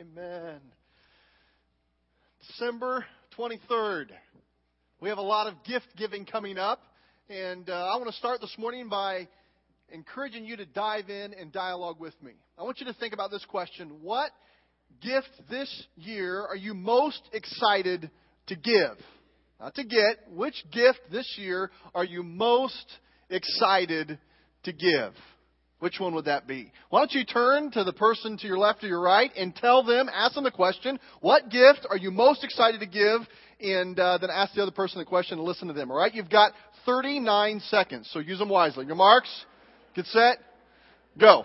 Amen. December 23rd. We have a lot of gift giving coming up. And uh, I want to start this morning by encouraging you to dive in and dialogue with me. I want you to think about this question What gift this year are you most excited to give? Not to get. Which gift this year are you most excited to give? Which one would that be? Why don't you turn to the person to your left or your right and tell them, ask them the question, what gift are you most excited to give? And uh, then ask the other person the question and listen to them. All right? You've got 39 seconds, so use them wisely. Your marks, get set, go.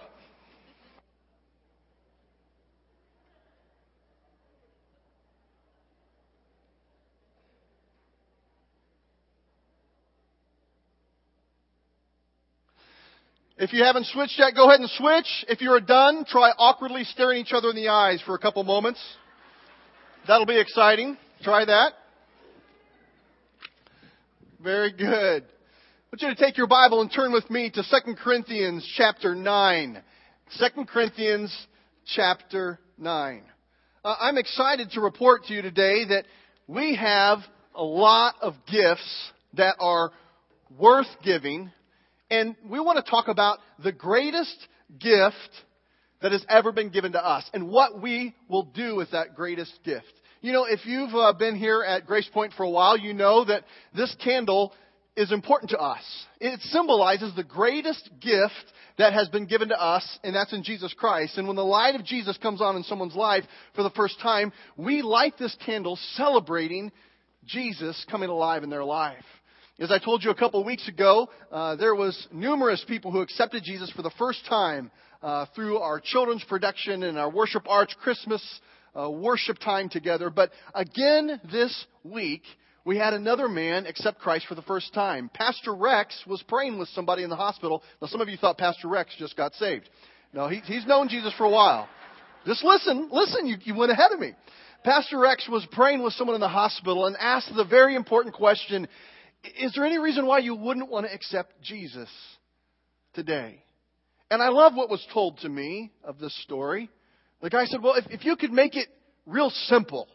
If you haven't switched yet, go ahead and switch. If you're done, try awkwardly staring each other in the eyes for a couple moments. That'll be exciting. Try that. Very good. I want you to take your Bible and turn with me to 2 Corinthians chapter 9. 2 Corinthians chapter 9. Uh, I'm excited to report to you today that we have a lot of gifts that are worth giving and we want to talk about the greatest gift that has ever been given to us and what we will do with that greatest gift. You know, if you've uh, been here at Grace Point for a while, you know that this candle is important to us. It symbolizes the greatest gift that has been given to us, and that's in Jesus Christ. And when the light of Jesus comes on in someone's life for the first time, we light this candle celebrating Jesus coming alive in their life. As I told you a couple of weeks ago, uh, there was numerous people who accepted Jesus for the first time uh, through our children's production and our worship arch Christmas uh, worship time together. But again this week, we had another man accept Christ for the first time. Pastor Rex was praying with somebody in the hospital. Now, some of you thought Pastor Rex just got saved. No, he, he's known Jesus for a while. Just listen, listen, you, you went ahead of me. Pastor Rex was praying with someone in the hospital and asked the very important question is there any reason why you wouldn't want to accept Jesus today? And I love what was told to me of this story. The guy said, Well, if, if you could make it real simple,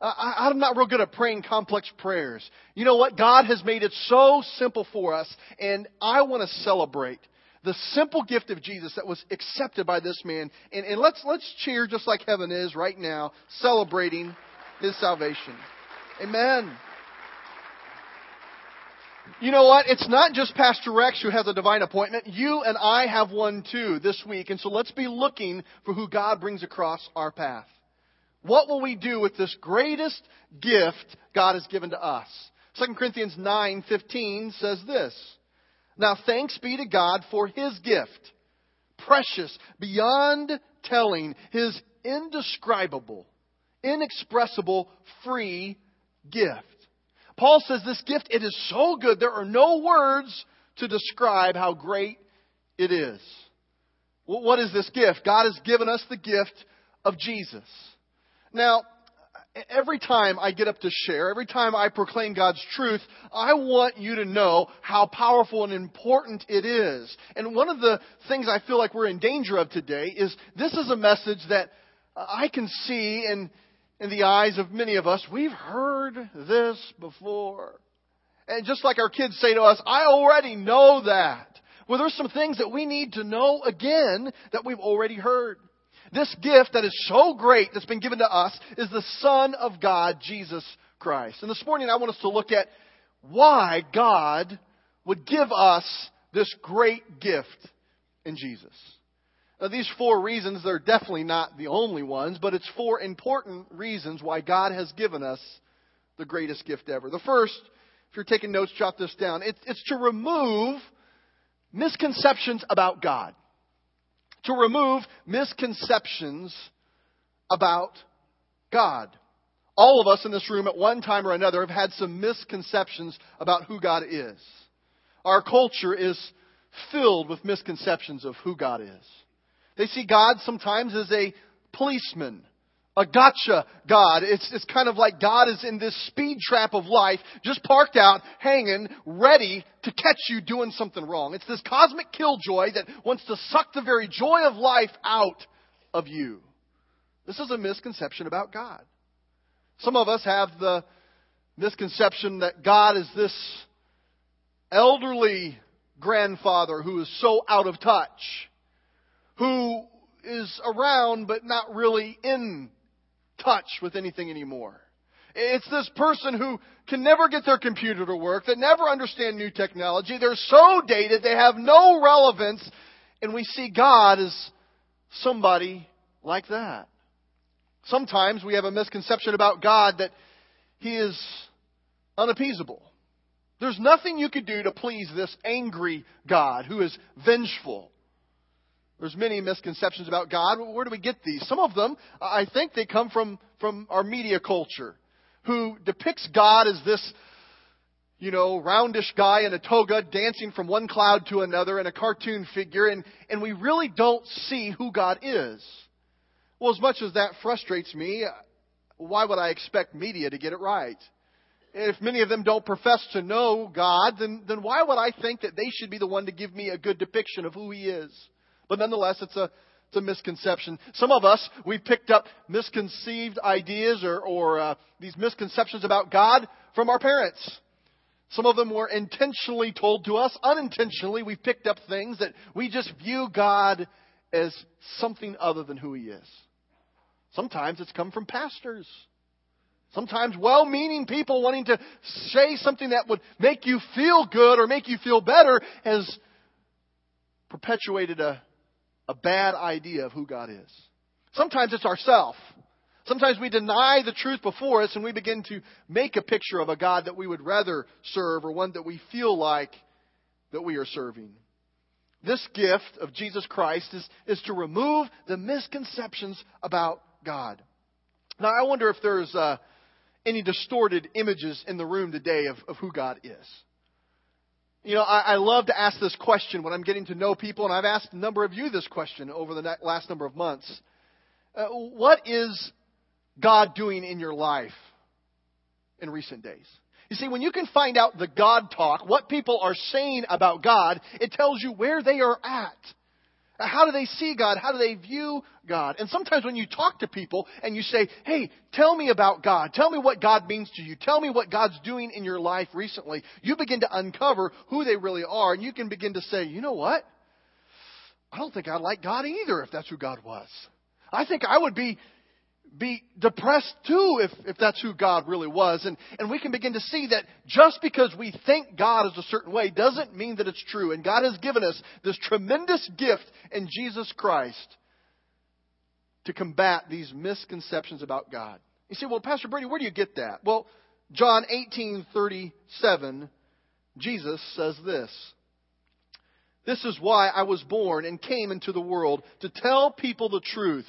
I, I'm not real good at praying complex prayers. You know what? God has made it so simple for us, and I want to celebrate the simple gift of Jesus that was accepted by this man. And, and let's, let's cheer just like heaven is right now, celebrating his salvation. Amen. You know what? It's not just Pastor Rex who has a divine appointment. You and I have one too this week. And so let's be looking for who God brings across our path. What will we do with this greatest gift God has given to us? 2 Corinthians 9:15 says this. Now thanks be to God for his gift. Precious beyond telling, his indescribable, inexpressible free gift. Paul says this gift, it is so good, there are no words to describe how great it is. what is this gift? God has given us the gift of Jesus. Now, every time I get up to share, every time I proclaim God's truth, I want you to know how powerful and important it is. And one of the things I feel like we're in danger of today is this is a message that I can see and in the eyes of many of us, we've heard this before. And just like our kids say to us, I already know that. Well, there's some things that we need to know again that we've already heard. This gift that is so great that's been given to us is the Son of God, Jesus Christ. And this morning I want us to look at why God would give us this great gift in Jesus. Now, these four reasons, they're definitely not the only ones, but it's four important reasons why God has given us the greatest gift ever. The first, if you're taking notes, jot this down. It's, it's to remove misconceptions about God. To remove misconceptions about God. All of us in this room at one time or another have had some misconceptions about who God is. Our culture is filled with misconceptions of who God is. They see God sometimes as a policeman, a gotcha God. It's, it's kind of like God is in this speed trap of life, just parked out, hanging, ready to catch you doing something wrong. It's this cosmic killjoy that wants to suck the very joy of life out of you. This is a misconception about God. Some of us have the misconception that God is this elderly grandfather who is so out of touch, who is around but not really in touch with anything anymore. It's this person who can never get their computer to work, that never understand new technology. They're so dated, they have no relevance, and we see God as somebody like that. Sometimes we have a misconception about God that He is unappeasable. There's nothing you could do to please this angry God who is vengeful. There's many misconceptions about God. Where do we get these? Some of them, I think they come from, from our media culture, who depicts God as this, you know, roundish guy in a toga dancing from one cloud to another in a cartoon figure, and, and we really don't see who God is. Well, as much as that frustrates me, why would I expect media to get it right? If many of them don't profess to know God, then, then why would I think that they should be the one to give me a good depiction of who He is? But nonetheless, it's a, it's a misconception. Some of us, we picked up misconceived ideas or, or uh, these misconceptions about God from our parents. Some of them were intentionally told to us. Unintentionally, we picked up things that we just view God as something other than who He is. Sometimes it's come from pastors. Sometimes well meaning people wanting to say something that would make you feel good or make you feel better has perpetuated a, a bad idea of who God is. Sometimes it's ourself. Sometimes we deny the truth before us and we begin to make a picture of a God that we would rather serve or one that we feel like that we are serving. This gift of Jesus Christ is, is to remove the misconceptions about God. Now, I wonder if there's uh, any distorted images in the room today of, of who God is. You know, I, I, love to ask this question when I'm getting to know people, and I've asked a number of you this question over the last number of months. Uh, what is God doing in your life in recent days? You see, when you can find out the God talk, what people are saying about God, it tells you where they are at. How do they see God? How do they view God? And sometimes when you talk to people and you say, hey, tell me about God. Tell me what God means to you. Tell me what God's doing in your life recently. You begin to uncover who they really are and you can begin to say, you know what? I don't think I'd like God either if that's who God was. I think I would be be depressed too if, if that's who God really was. And, and we can begin to see that just because we think God is a certain way doesn't mean that it's true. And God has given us this tremendous gift in Jesus Christ to combat these misconceptions about God. You say, well, Pastor Brady, where do you get that? Well, John 18:37, Jesus says this. This is why I was born and came into the world to tell people the truth.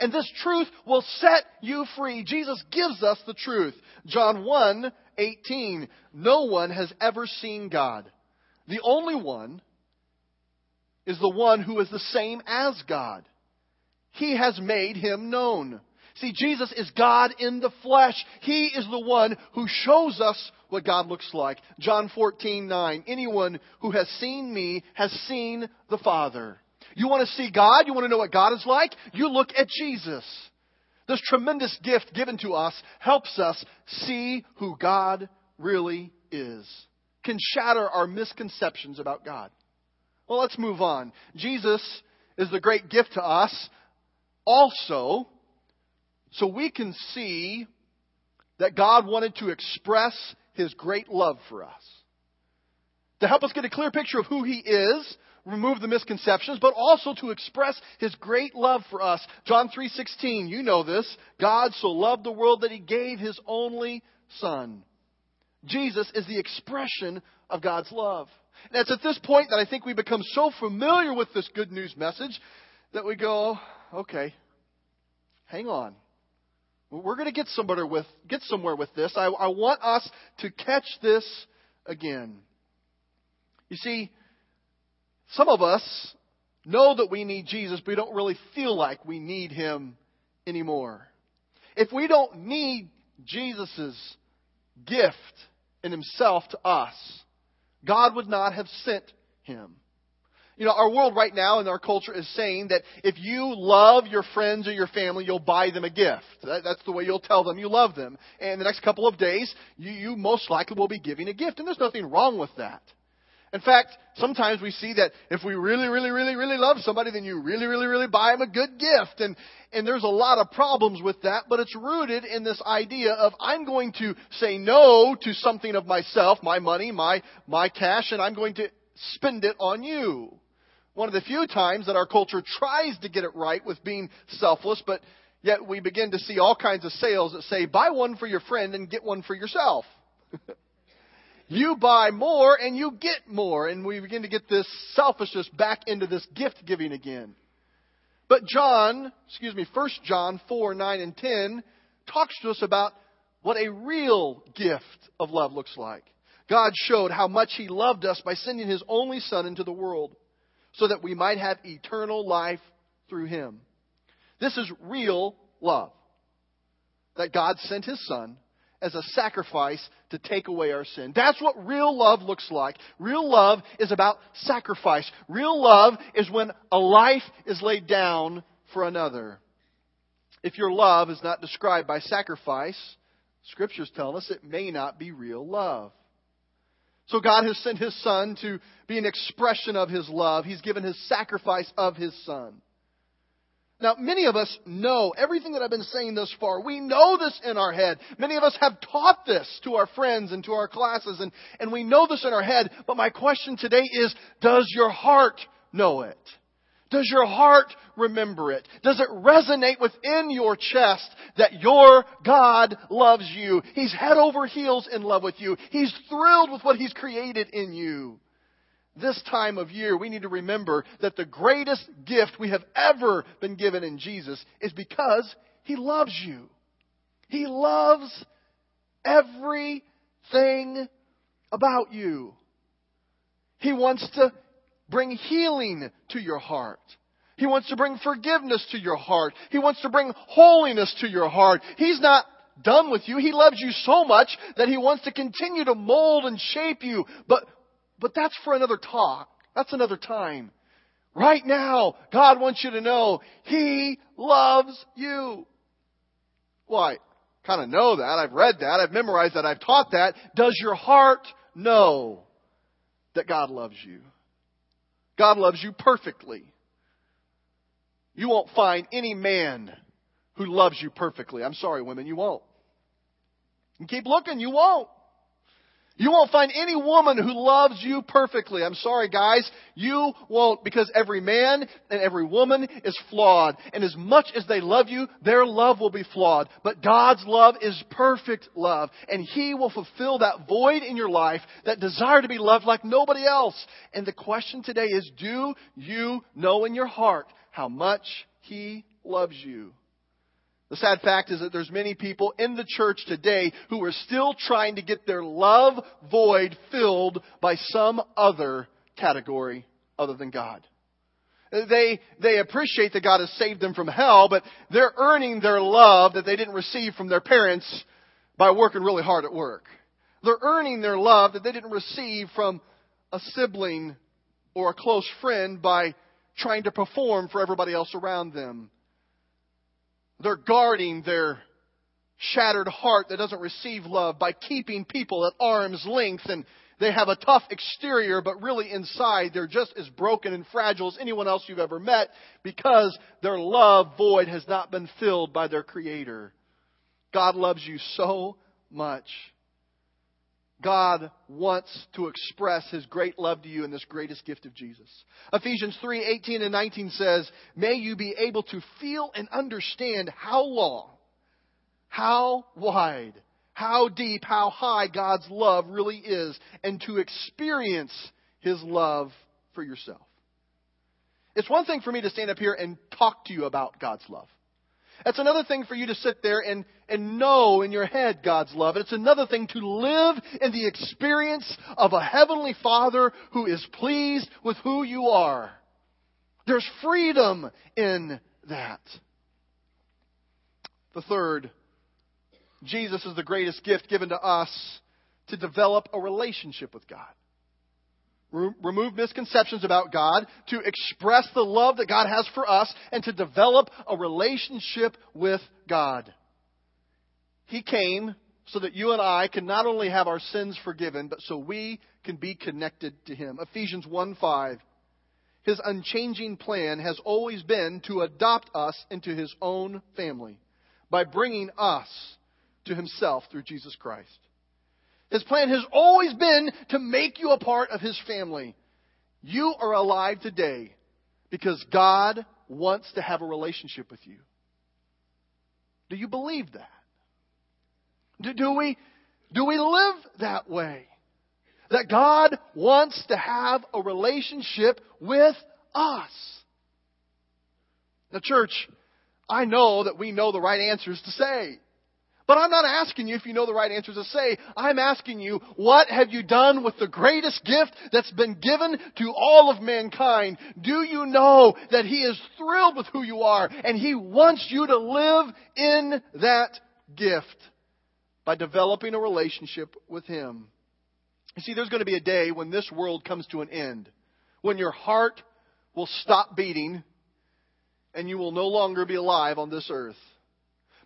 And this truth will set you free. Jesus gives us the truth. John 1 18. No one has ever seen God. The only one is the one who is the same as God. He has made him known. See, Jesus is God in the flesh. He is the one who shows us what God looks like. John 14, 9. Anyone who has seen me has seen the Father. You want to see God? You want to know what God is like? You look at Jesus. This tremendous gift given to us helps us see who God really is, can shatter our misconceptions about God. Well, let's move on. Jesus is the great gift to us also so we can see that God wanted to express his great love for us. To help us get a clear picture of who he is, remove the misconceptions, but also to express his great love for us. John 3:16, you know this. God so loved the world that he gave his only son. Jesus is the expression of God's love. And it's at this point that I think we become so familiar with this good news message that we go, okay, hang on. We're going to get somewhere with, get somewhere with this. I, I want us to catch this again. You see, some of us know that we need Jesus, but we don't really feel like we need him anymore. If we don't need Jesus' gift in himself to us, God would not have sent him. You know, our world right now and our culture is saying that if you love your friends or your family, you'll buy them a gift. That, that's the way you'll tell them you love them. And the next couple of days, you, you most likely will be giving a gift. And there's nothing wrong with that. In fact, sometimes we see that if we really, really, really, really love somebody, then you really, really, really buy them a good gift. And, and there's a lot of problems with that, but it's rooted in this idea of I'm going to say no to something of myself, my money, my, my cash, and I'm going to spend it on you. One of the few times that our culture tries to get it right with being selfless, but yet we begin to see all kinds of sales that say, buy one for your friend and get one for yourself. you buy more and you get more. And we begin to get this selfishness back into this gift giving again. But John, excuse me, 1 John 4, 9, and 10 talks to us about what a real gift of love looks like. God showed how much He loved us by sending His only Son into the world so that we might have eternal life through him. This is real love. That God sent his son as a sacrifice to take away our sin. That's what real love looks like. Real love is about sacrifice. Real love is when a life is laid down for another. If your love is not described by sacrifice, scriptures tell us it may not be real love. So God has sent His Son to be an expression of His love. He's given His sacrifice of His Son. Now, many of us know everything that I've been saying thus far. We know this in our head. Many of us have taught this to our friends and to our classes, and, and we know this in our head. But my question today is, does your heart know it? Does your heart remember it? Does it resonate within your chest that your God loves you? He's head over heels in love with you. He's thrilled with what He's created in you. This time of year, we need to remember that the greatest gift we have ever been given in Jesus is because He loves you. He loves everything about you. He wants to bring healing to your heart. He wants to bring forgiveness to your heart. He wants to bring holiness to your heart. He's not done with you. He loves you so much that he wants to continue to mold and shape you. But, but that's for another talk. That's another time. Right now, God wants you to know He loves you. Well, I kind of know that. I've read that. I've memorized that. I've taught that. Does your heart know that God loves you? God loves you perfectly. You won't find any man who loves you perfectly. I'm sorry, women, you won't. You keep looking, you won't. You won't find any woman who loves you perfectly. I'm sorry, guys. You won't because every man and every woman is flawed. And as much as they love you, their love will be flawed. But God's love is perfect love. And He will fulfill that void in your life, that desire to be loved like nobody else. And the question today is, do you know in your heart how much He loves you? The sad fact is that there's many people in the church today who are still trying to get their love void filled by some other category other than God. They, they appreciate that God has saved them from hell, but they're earning their love that they didn't receive from their parents by working really hard at work. They're earning their love that they didn't receive from a sibling or a close friend by trying to perform for everybody else around them. They're guarding their shattered heart that doesn't receive love by keeping people at arm's length and they have a tough exterior, but really inside they're just as broken and fragile as anyone else you've ever met because their love void has not been filled by their Creator. God loves you so much. God wants to express His great love to you in this greatest gift of Jesus. Ephesians 3 18 and 19 says, May you be able to feel and understand how long, how wide, how deep, how high God's love really is, and to experience His love for yourself. It's one thing for me to stand up here and talk to you about God's love. It's another thing for you to sit there and, and know in your head God's love. It's another thing to live in the experience of a Heavenly Father who is pleased with who you are. There's freedom in that. The third, Jesus is the greatest gift given to us to develop a relationship with God. Remove misconceptions about God, to express the love that God has for us, and to develop a relationship with God. He came so that you and I can not only have our sins forgiven, but so we can be connected to Him. Ephesians 1 5. His unchanging plan has always been to adopt us into His own family by bringing us to Himself through Jesus Christ. His plan has always been to make you a part of His family. You are alive today because God wants to have a relationship with you. Do you believe that? Do, do, we, do we live that way? That God wants to have a relationship with us. Now, church, I know that we know the right answers to say. But I'm not asking you if you know the right answers to say. I'm asking you, what have you done with the greatest gift that's been given to all of mankind? Do you know that He is thrilled with who you are and He wants you to live in that gift by developing a relationship with Him? You see, there's going to be a day when this world comes to an end, when your heart will stop beating and you will no longer be alive on this earth.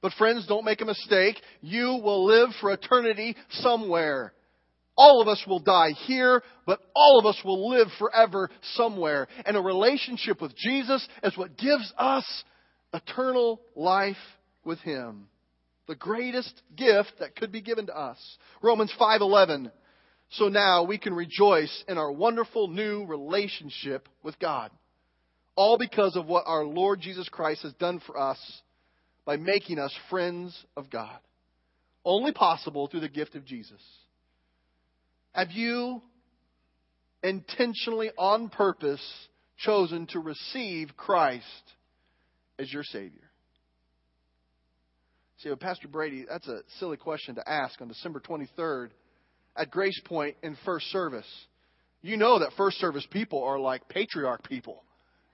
But friends, don't make a mistake. You will live for eternity somewhere. All of us will die here, but all of us will live forever somewhere. And a relationship with Jesus is what gives us eternal life with Him. The greatest gift that could be given to us. Romans 5:11. So now we can rejoice in our wonderful new relationship with God. All because of what our Lord Jesus Christ has done for us by making us friends of God. Only possible through the gift of Jesus. Have you intentionally, on purpose, chosen to receive Christ as your Savior? See, Pastor Brady, that's a silly question to ask on December 23rd at Grace Point in first service. You know that first service people are like patriarch people.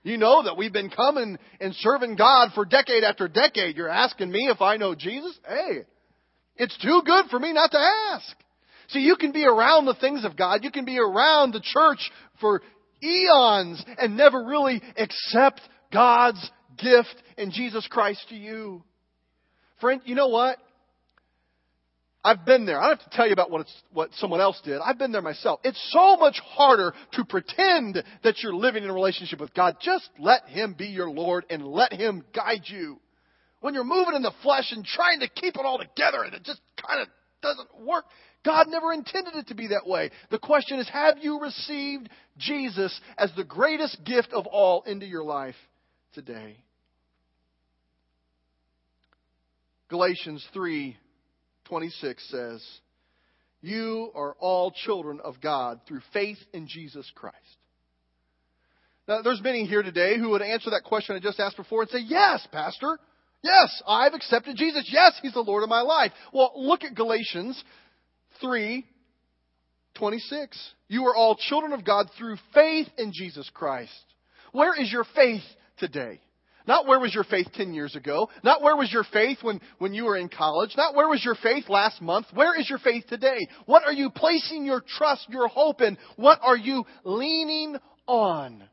You know that we've been coming and serving God for decade after decade. You're asking me if I know Jesus? Hey, it's too good for me not to ask. See, you can be around the things of God. You can be around the church for eons and never really accept God's gift in Jesus Christ to you. Friend, you know what? I've been there. I don't have to tell you about what, what someone else did. I've been there myself. It's so much harder to pretend that you're living in a relationship with God. Just let Him be your Lord and let Him guide you. When you're moving in the flesh and trying to keep it all together and it just kind of doesn't work, God never intended it to be that way. The question is, have you received Jesus as the greatest gift of all into your life today? Galatians 3 26 says, You are all children of God through faith in Jesus Christ. Now, there's many here today who would answer that question I just asked before and say, Yes, Pastor. Yes, I've accepted Jesus. Yes, He's the Lord of my life. Well, look at Galatians 3 26. You are all children of God through faith in Jesus Christ. Where is your faith today? Not where was your faith 10 years ago. Not where was your faith when, when you were in college. Not where was your faith last month. Where is your faith today? What are you placing your trust, your hope in? What are you leaning on?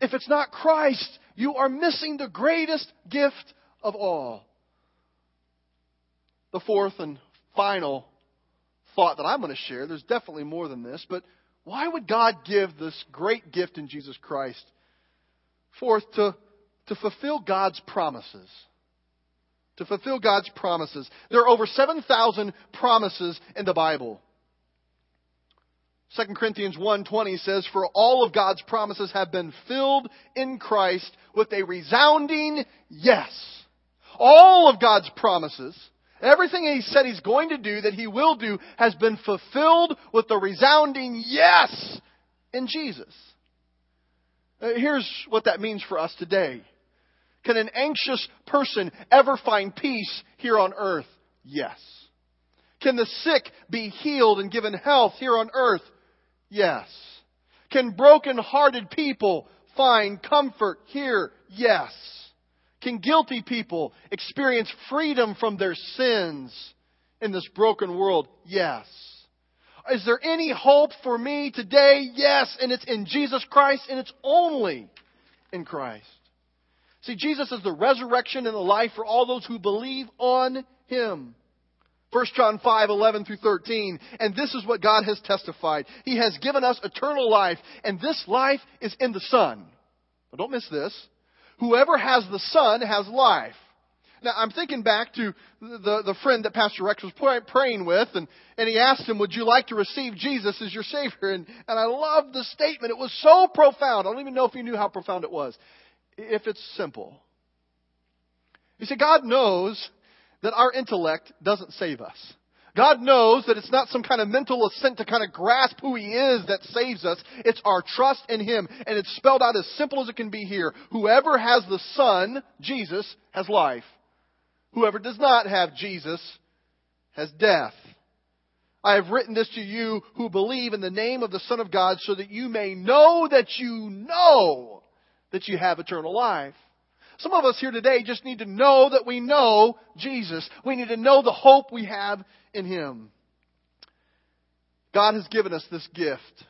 If it's not Christ, you are missing the greatest gift of all. The fourth and final thought that I'm going to share, there's definitely more than this, but why would God give this great gift in Jesus Christ? Fourth, to to fulfill God's promises. To fulfill God's promises. There are over 7,000 promises in the Bible. 2 Corinthians 1:20 says for all of God's promises have been filled in Christ with a resounding yes. All of God's promises, everything he said he's going to do that he will do has been fulfilled with a resounding yes in Jesus. Uh, here's what that means for us today. Can an anxious person ever find peace here on earth? Yes. Can the sick be healed and given health here on earth? Yes. Can broken-hearted people find comfort here? Yes. Can guilty people experience freedom from their sins in this broken world? Yes. Is there any hope for me today? Yes, and it's in Jesus Christ, and it's only in Christ. See, Jesus is the resurrection and the life for all those who believe on Him. 1 John 5, 11 through 13. And this is what God has testified. He has given us eternal life, and this life is in the Son. But don't miss this. Whoever has the Son has life. Now, I'm thinking back to the, the friend that Pastor Rex was praying with, and, and he asked him, Would you like to receive Jesus as your Savior? And, and I love the statement. It was so profound. I don't even know if he knew how profound it was. If it's simple. You see, God knows that our intellect doesn't save us. God knows that it's not some kind of mental assent to kind of grasp who He is that saves us. It's our trust in Him. And it's spelled out as simple as it can be here. Whoever has the Son, Jesus, has life. Whoever does not have Jesus has death. I have written this to you who believe in the name of the Son of God so that you may know that you know that you have eternal life. Some of us here today just need to know that we know Jesus. We need to know the hope we have in Him. God has given us this gift.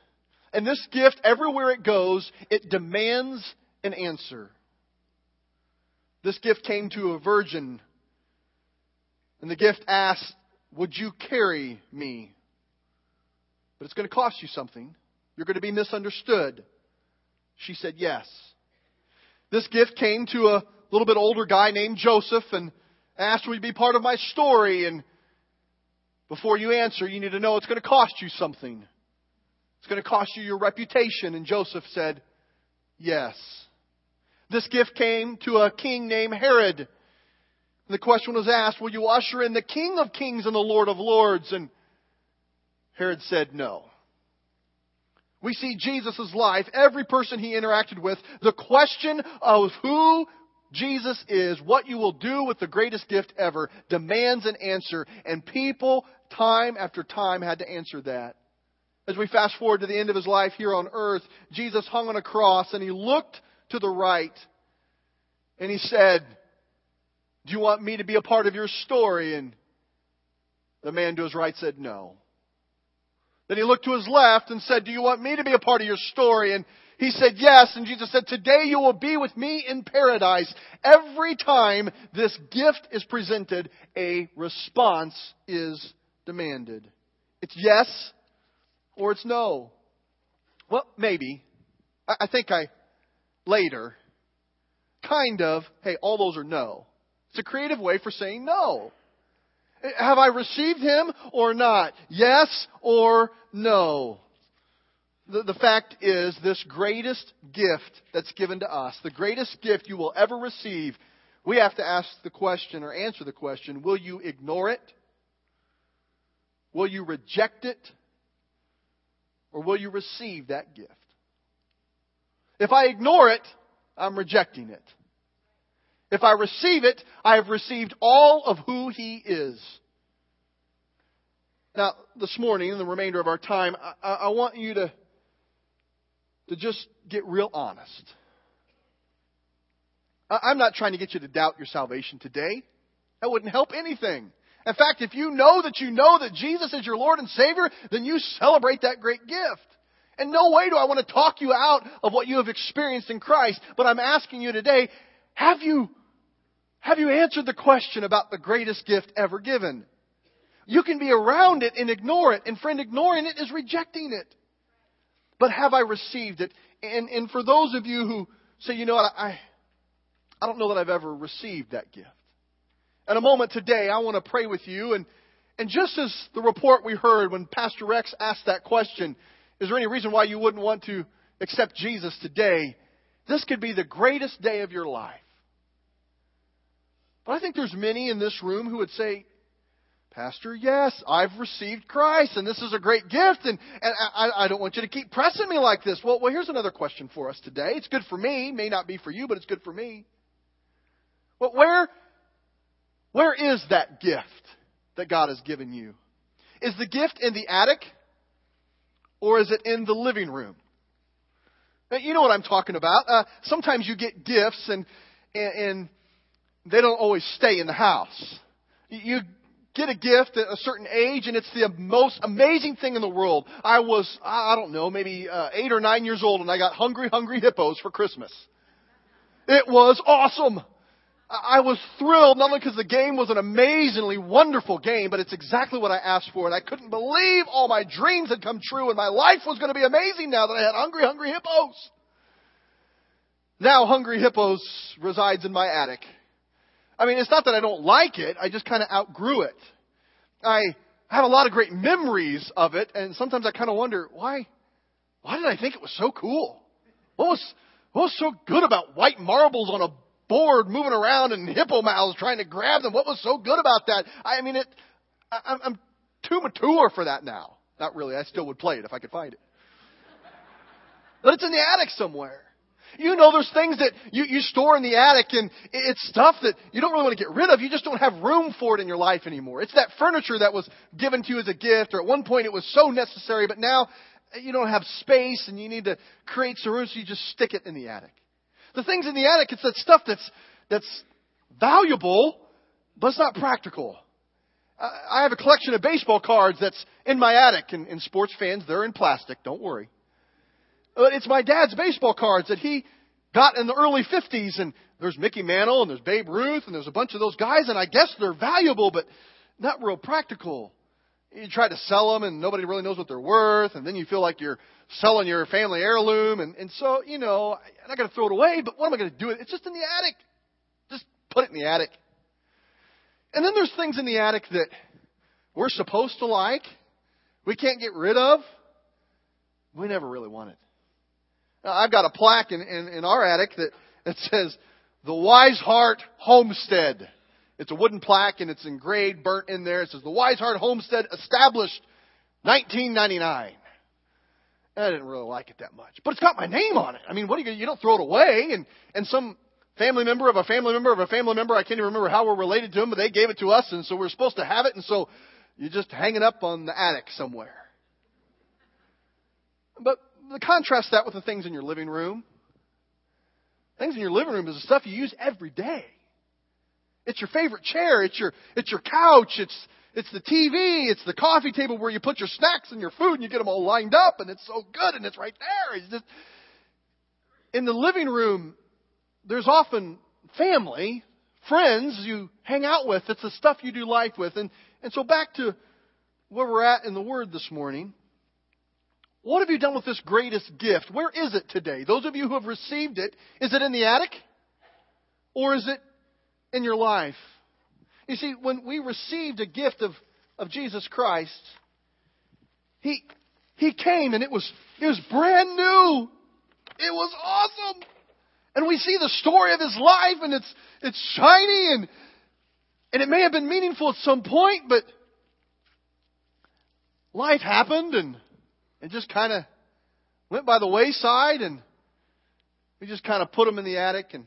And this gift, everywhere it goes, it demands an answer. This gift came to a virgin, and the gift asked, Would you carry me? But it's going to cost you something. You're going to be misunderstood. She said yes. This gift came to a little bit older guy named Joseph and asked, Will you be part of my story? And before you answer, you need to know it's going to cost you something. It's going to cost you your reputation. And Joseph said, Yes. This gift came to a king named Herod. And the question was asked, Will you usher in the King of Kings and the Lord of Lords? And Herod said, No. We see Jesus' life, every person he interacted with, the question of who Jesus is, what you will do with the greatest gift ever, demands an answer. And people, time after time, had to answer that. As we fast forward to the end of his life here on earth, Jesus hung on a cross and he looked to the right and he said, Do you want me to be a part of your story? And the man to his right said, No. Then he looked to his left and said, Do you want me to be a part of your story? And he said, Yes. And Jesus said, Today you will be with me in paradise. Every time this gift is presented, a response is demanded. It's yes or it's no. Well, maybe. I think I later kind of, hey, all those are no. It's a creative way for saying no. Have I received him or not? Yes or no? The, the fact is, this greatest gift that's given to us, the greatest gift you will ever receive, we have to ask the question or answer the question will you ignore it? Will you reject it? Or will you receive that gift? If I ignore it, I'm rejecting it. If I receive it, I have received all of who He is. Now, this morning, in the remainder of our time, I, I want you to, to just get real honest. I, I'm not trying to get you to doubt your salvation today. That wouldn't help anything. In fact, if you know that you know that Jesus is your Lord and Savior, then you celebrate that great gift. And no way do I want to talk you out of what you have experienced in Christ, but I'm asking you today, have you have you answered the question about the greatest gift ever given? You can be around it and ignore it. And friend, ignoring it is rejecting it. But have I received it? And, and for those of you who say, you know what, I, I don't know that I've ever received that gift. In a moment today, I want to pray with you. And, and just as the report we heard when Pastor Rex asked that question, is there any reason why you wouldn't want to accept Jesus today? This could be the greatest day of your life. But I think there's many in this room who would say, Pastor, yes, I've received Christ, and this is a great gift, and, and I, I don't want you to keep pressing me like this. Well, well, here's another question for us today. It's good for me, may not be for you, but it's good for me. Well, where, where is that gift that God has given you? Is the gift in the attic, or is it in the living room? Now, you know what I'm talking about. Uh, sometimes you get gifts, and, and, and they don't always stay in the house. You get a gift at a certain age, and it's the most amazing thing in the world. I was, I don't know, maybe uh, eight or nine years old, and I got Hungry Hungry Hippos for Christmas. It was awesome. I was thrilled, not only because the game was an amazingly wonderful game, but it's exactly what I asked for, and I couldn't believe all my dreams had come true, and my life was going to be amazing now that I had Hungry Hungry Hippos. Now Hungry Hippos resides in my attic. I mean, it's not that I don't like it, I just kind of outgrew it. I have a lot of great memories of it, and sometimes I kind of wonder, why, why did I think it was so cool? What was, what was so good about white marbles on a board moving around and hippo mouths trying to grab them? What was so good about that? I mean, it, I, I'm too mature for that now. Not really. I still would play it if I could find it. But it's in the attic somewhere. You know there's things that you, you store in the attic and it's stuff that you don't really want to get rid of. You just don't have room for it in your life anymore. It's that furniture that was given to you as a gift or at one point it was so necessary, but now eh, you don't have space and you need to create some room so you just stick it in the attic. The things in the attic, it's that stuff that's, that's valuable, but it's not practical. I have a collection of baseball cards that's in my attic, and, and sports fans, they're in plastic, don't worry. But it's my dad's baseball cards that he got in the early 50s, and there's Mickey Mantle, and there's Babe Ruth, and there's a bunch of those guys, and I guess they're valuable, but not real practical. You try to sell them, and nobody really knows what they're worth, and then you feel like you're selling your family heirloom, and, and so, you know, I'm not going to throw it away, but what am I going to do with it? It's just in the attic. Just put it in the attic. And then there's things in the attic that we're supposed to like, we can't get rid of, we never really wanted. Now, I've got a plaque in, in, in our attic that, that says, The Wise Heart Homestead. It's a wooden plaque and it's engraved, burnt in there. It says, The Wise Heart Homestead established 1999. I didn't really like it that much. But it's got my name on it. I mean, what do you, you don't throw it away. And, and some family member of a family member of a family member, I can't even remember how we're related to them, but they gave it to us, and so we're supposed to have it, and so you just hang it up on the attic somewhere. But contrast that with the things in your living room. Things in your living room is the stuff you use every day. It's your favorite chair. It's your, it's your couch. It's, it's the TV. It's the coffee table where you put your snacks and your food and you get them all lined up and it's so good and it's right there. It's just, in the living room, there's often family, friends you hang out with. It's the stuff you do life with. And, and so back to where we're at in the Word this morning. What have you done with this greatest gift? Where is it today? Those of you who have received it, is it in the attic? Or is it in your life? You see, when we received a gift of, of Jesus Christ, He, He came and it was, it was brand new. It was awesome. And we see the story of His life and it's, it's shiny and, and it may have been meaningful at some point, but life happened and and just kind of went by the wayside and we just kind of put them in the attic and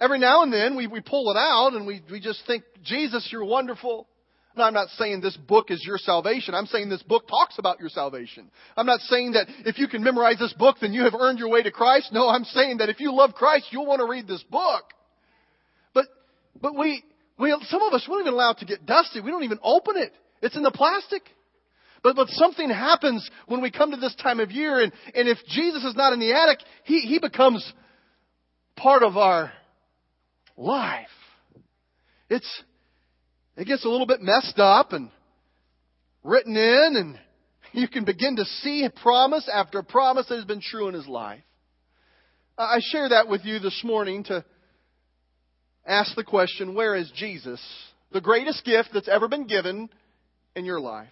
every now and then we, we pull it out and we, we just think, Jesus, you're wonderful. Now, I'm not saying this book is your salvation. I'm saying this book talks about your salvation. I'm not saying that if you can memorize this book, then you have earned your way to Christ. No, I'm saying that if you love Christ, you'll want to read this book. But, but we, we, some of us, we don't even allow it to get dusty. We don't even open it. It's in the plastic. But, but something happens when we come to this time of year, and, and if Jesus is not in the attic, he, he becomes part of our life. It's, it gets a little bit messed up and written in, and you can begin to see promise after promise that has been true in his life. I share that with you this morning to ask the question where is Jesus, the greatest gift that's ever been given in your life?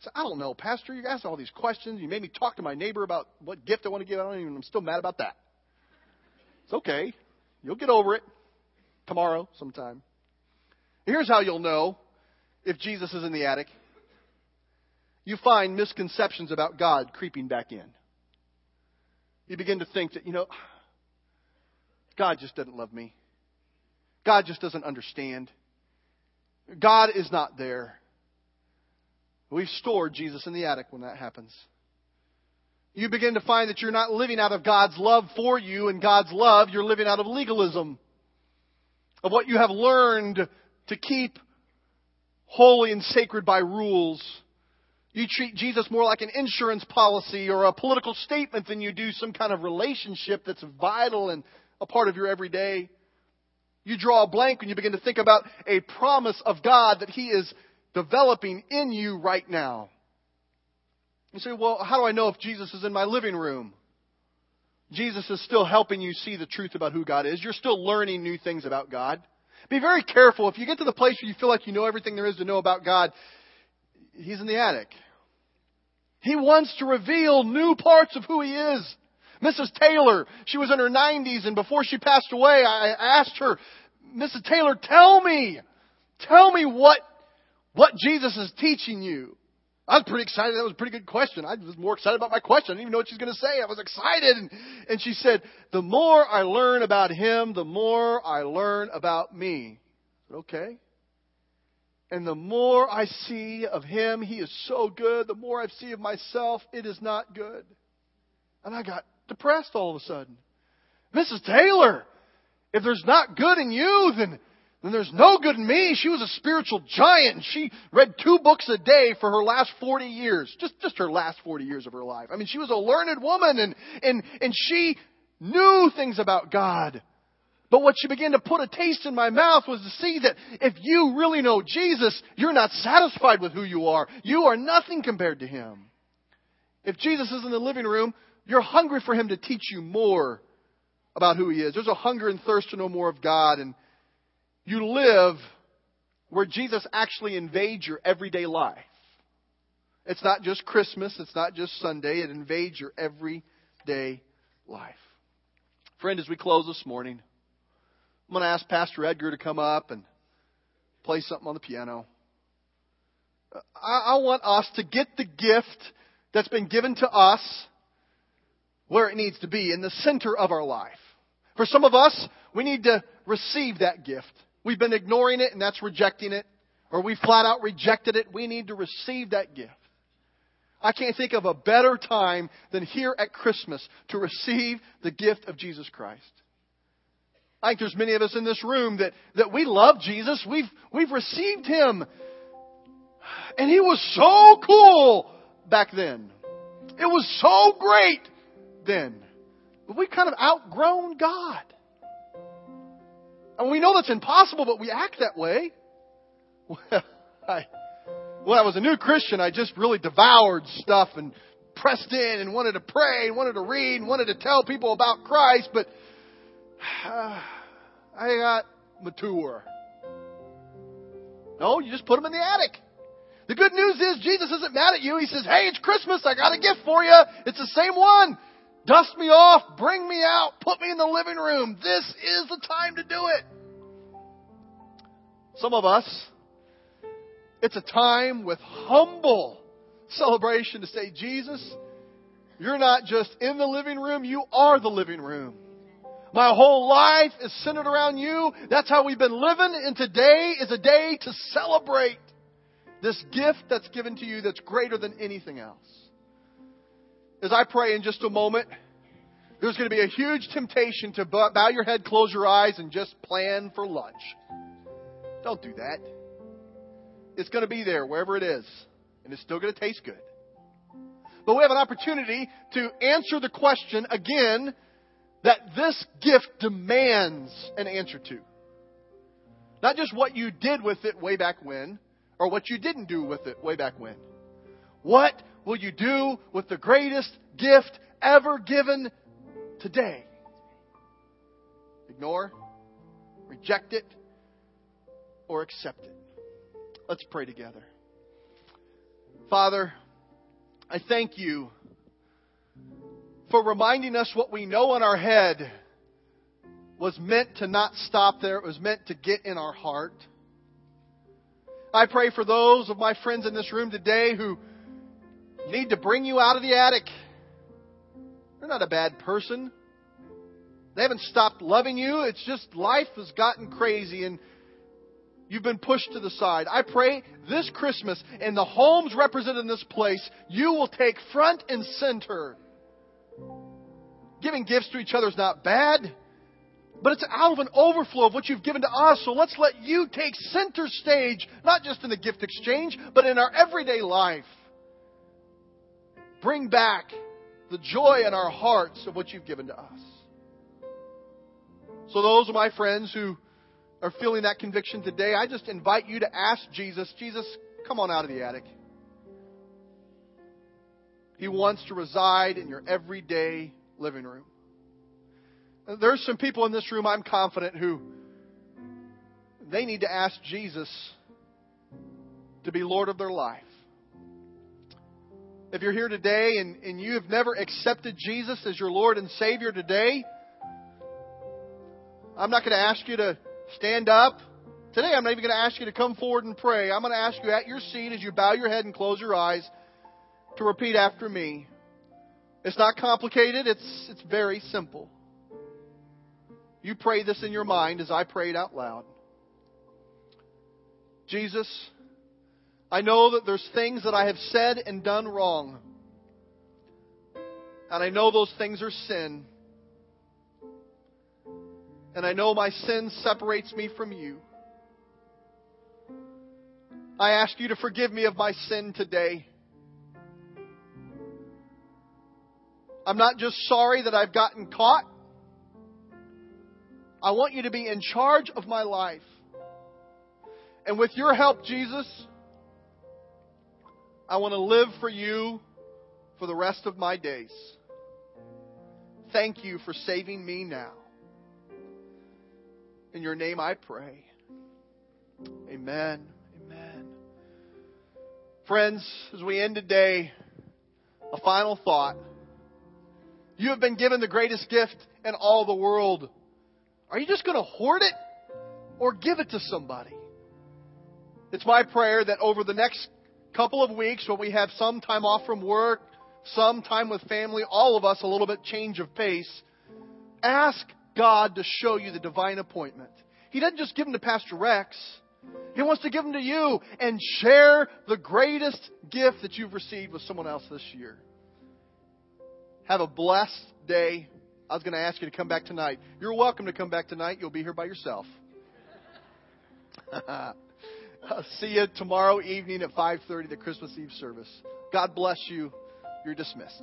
So I don't know, Pastor. You asked all these questions. You made me talk to my neighbor about what gift I want to give. I don't even. I'm still mad about that. It's okay. You'll get over it tomorrow sometime. Here's how you'll know if Jesus is in the attic. You find misconceptions about God creeping back in. You begin to think that, you know, God just doesn't love me. God just doesn't understand. God is not there. We've stored Jesus in the attic when that happens. You begin to find that you're not living out of God's love for you and God's love, you're living out of legalism. Of what you have learned to keep holy and sacred by rules. You treat Jesus more like an insurance policy or a political statement than you do some kind of relationship that's vital and a part of your everyday. You draw a blank when you begin to think about a promise of God that He is developing in you right now. You say, well, how do I know if Jesus is in my living room? Jesus is still helping you see the truth about who God is. You're still learning new things about God. Be very careful. If you get to the place where you feel like you know everything there is to know about God, He's in the attic. He wants to reveal new parts of who He is. Mrs. Taylor, she was in her 90s, and before she passed away, I asked her, Mrs. Taylor, tell me, tell me what, what Jesus is teaching you. I was pretty excited. That was a pretty good question. I was more excited about my question. I didn't even know what she was going to say. I was excited. And, and she said, The more I learn about him, the more I learn about me. Said, okay. And the more I see of him, he is so good. The more I see of myself, it is not good. And I got depressed all of a sudden. Mrs. Taylor, if there's not good in you, then then there's no good in me. She was a spiritual giant and she read two books a day for her last 40 years. Just, just her last 40 years of her life. I mean, she was a learned woman and, and, and she knew things about God. But what she began to put a taste in my mouth was to see that if you really know Jesus, you're not satisfied with who you are. You are nothing compared to Him. If Jesus is in the living room, you're hungry for Him to teach you more about who He is. There's a hunger and thirst to know more of God and you live where Jesus actually invades your everyday life. It's not just Christmas, it's not just Sunday, it invades your everyday life. Friend, as we close this morning, I'm going to ask Pastor Edgar to come up and play something on the piano. I, want us to get the gift that's been given to us where it needs to be, in the center of our life. For some of us, we need to receive that gift. We've been ignoring it and that's rejecting it. Or we flat out rejected it. We need to receive that gift. I can't think of a better time than here at Christmas to receive the gift of Jesus Christ. I think there's many of us in this room that, that we love Jesus. We've, we've received Him. And He was so cool back then. It was so great then. But we've kind of outgrown God. And we know that's impossible, but we act that way. Well, I, when I was a new Christian, I just really devoured stuff and pressed in and wanted to pray and wanted to read and wanted to tell people about Christ, but uh, I got mature. No, you just put them in the attic. The good news is Jesus isn't mad at you. He says, Hey, it's Christmas. I got a gift for you. It's the same one. Dust me off, bring me out, put me in the living room. This is the time to do it. Some of us, it's a time with humble celebration to say, Jesus, you're not just in the living room, you are the living room. My whole life is centered around you. That's how we've been living, and today is a day to celebrate this gift that's given to you that's greater than anything else. As I pray in just a moment, there's going to be a huge temptation to bow your head, close your eyes, and just plan for lunch. Don't do that. It's going to be there wherever it is, and it's still going to taste good. But we have an opportunity to answer the question again that this gift demands an answer to. Not just what you did with it way back when, or what you didn't do with it way back when. What will you do with the greatest gift ever given today? Ignore? Reject it? Or accept it? Let's pray together. Father, I thank you for reminding us what we know in our head was meant to not stop there. It was meant to get in our heart. I pray for those of my friends in this room today who need to bring you out of the attic. They're not a bad person. They haven't stopped loving you. It's just life has gotten crazy and you've been pushed to the side. I pray this Christmas in the homes represented in this place, you will take front and center. Giving gifts to each other is not bad. But it's out of an overflow of what you've given to us. So let's let you take center stage, not just in the gift exchange, but in our everyday life. Bring back the joy in our hearts of what you've given to us. So, those are my friends who are feeling that conviction today. I just invite you to ask Jesus, Jesus, come on out of the attic. He wants to reside in your everyday living room. There's some people in this room, I'm confident, who they need to ask Jesus to be Lord of their life. If you're here today and, and you have never accepted Jesus as your Lord and Savior today, I'm not going to ask you to stand up. Today, I'm not even going to ask you to come forward and pray. I'm going to ask you at your seat as you bow your head and close your eyes to repeat after me. It's not complicated, it's, it's very simple. You pray this in your mind as I pray it out loud. Jesus, I know that there's things that I have said and done wrong. And I know those things are sin. And I know my sin separates me from you. I ask you to forgive me of my sin today. I'm not just sorry that I've gotten caught. I want you to be in charge of my life. And with your help, Jesus, I want to live for you for the rest of my days. Thank you for saving me now. In your name I pray. Amen. Amen. Friends, as we end today, a final thought. You have been given the greatest gift in all the world. Are you just going to hoard it or give it to somebody? It's my prayer that over the next couple of weeks, when we have some time off from work, some time with family, all of us a little bit change of pace, ask God to show you the divine appointment. He doesn't just give them to Pastor Rex. He wants to give them to you and share the greatest gift that you've received with someone else this year. Have a blessed day. I was going to ask you to come back tonight. You're welcome to come back tonight. You'll be here by yourself. see you tomorrow evening at 5:30 the Christmas Eve service. God bless you. You're dismissed.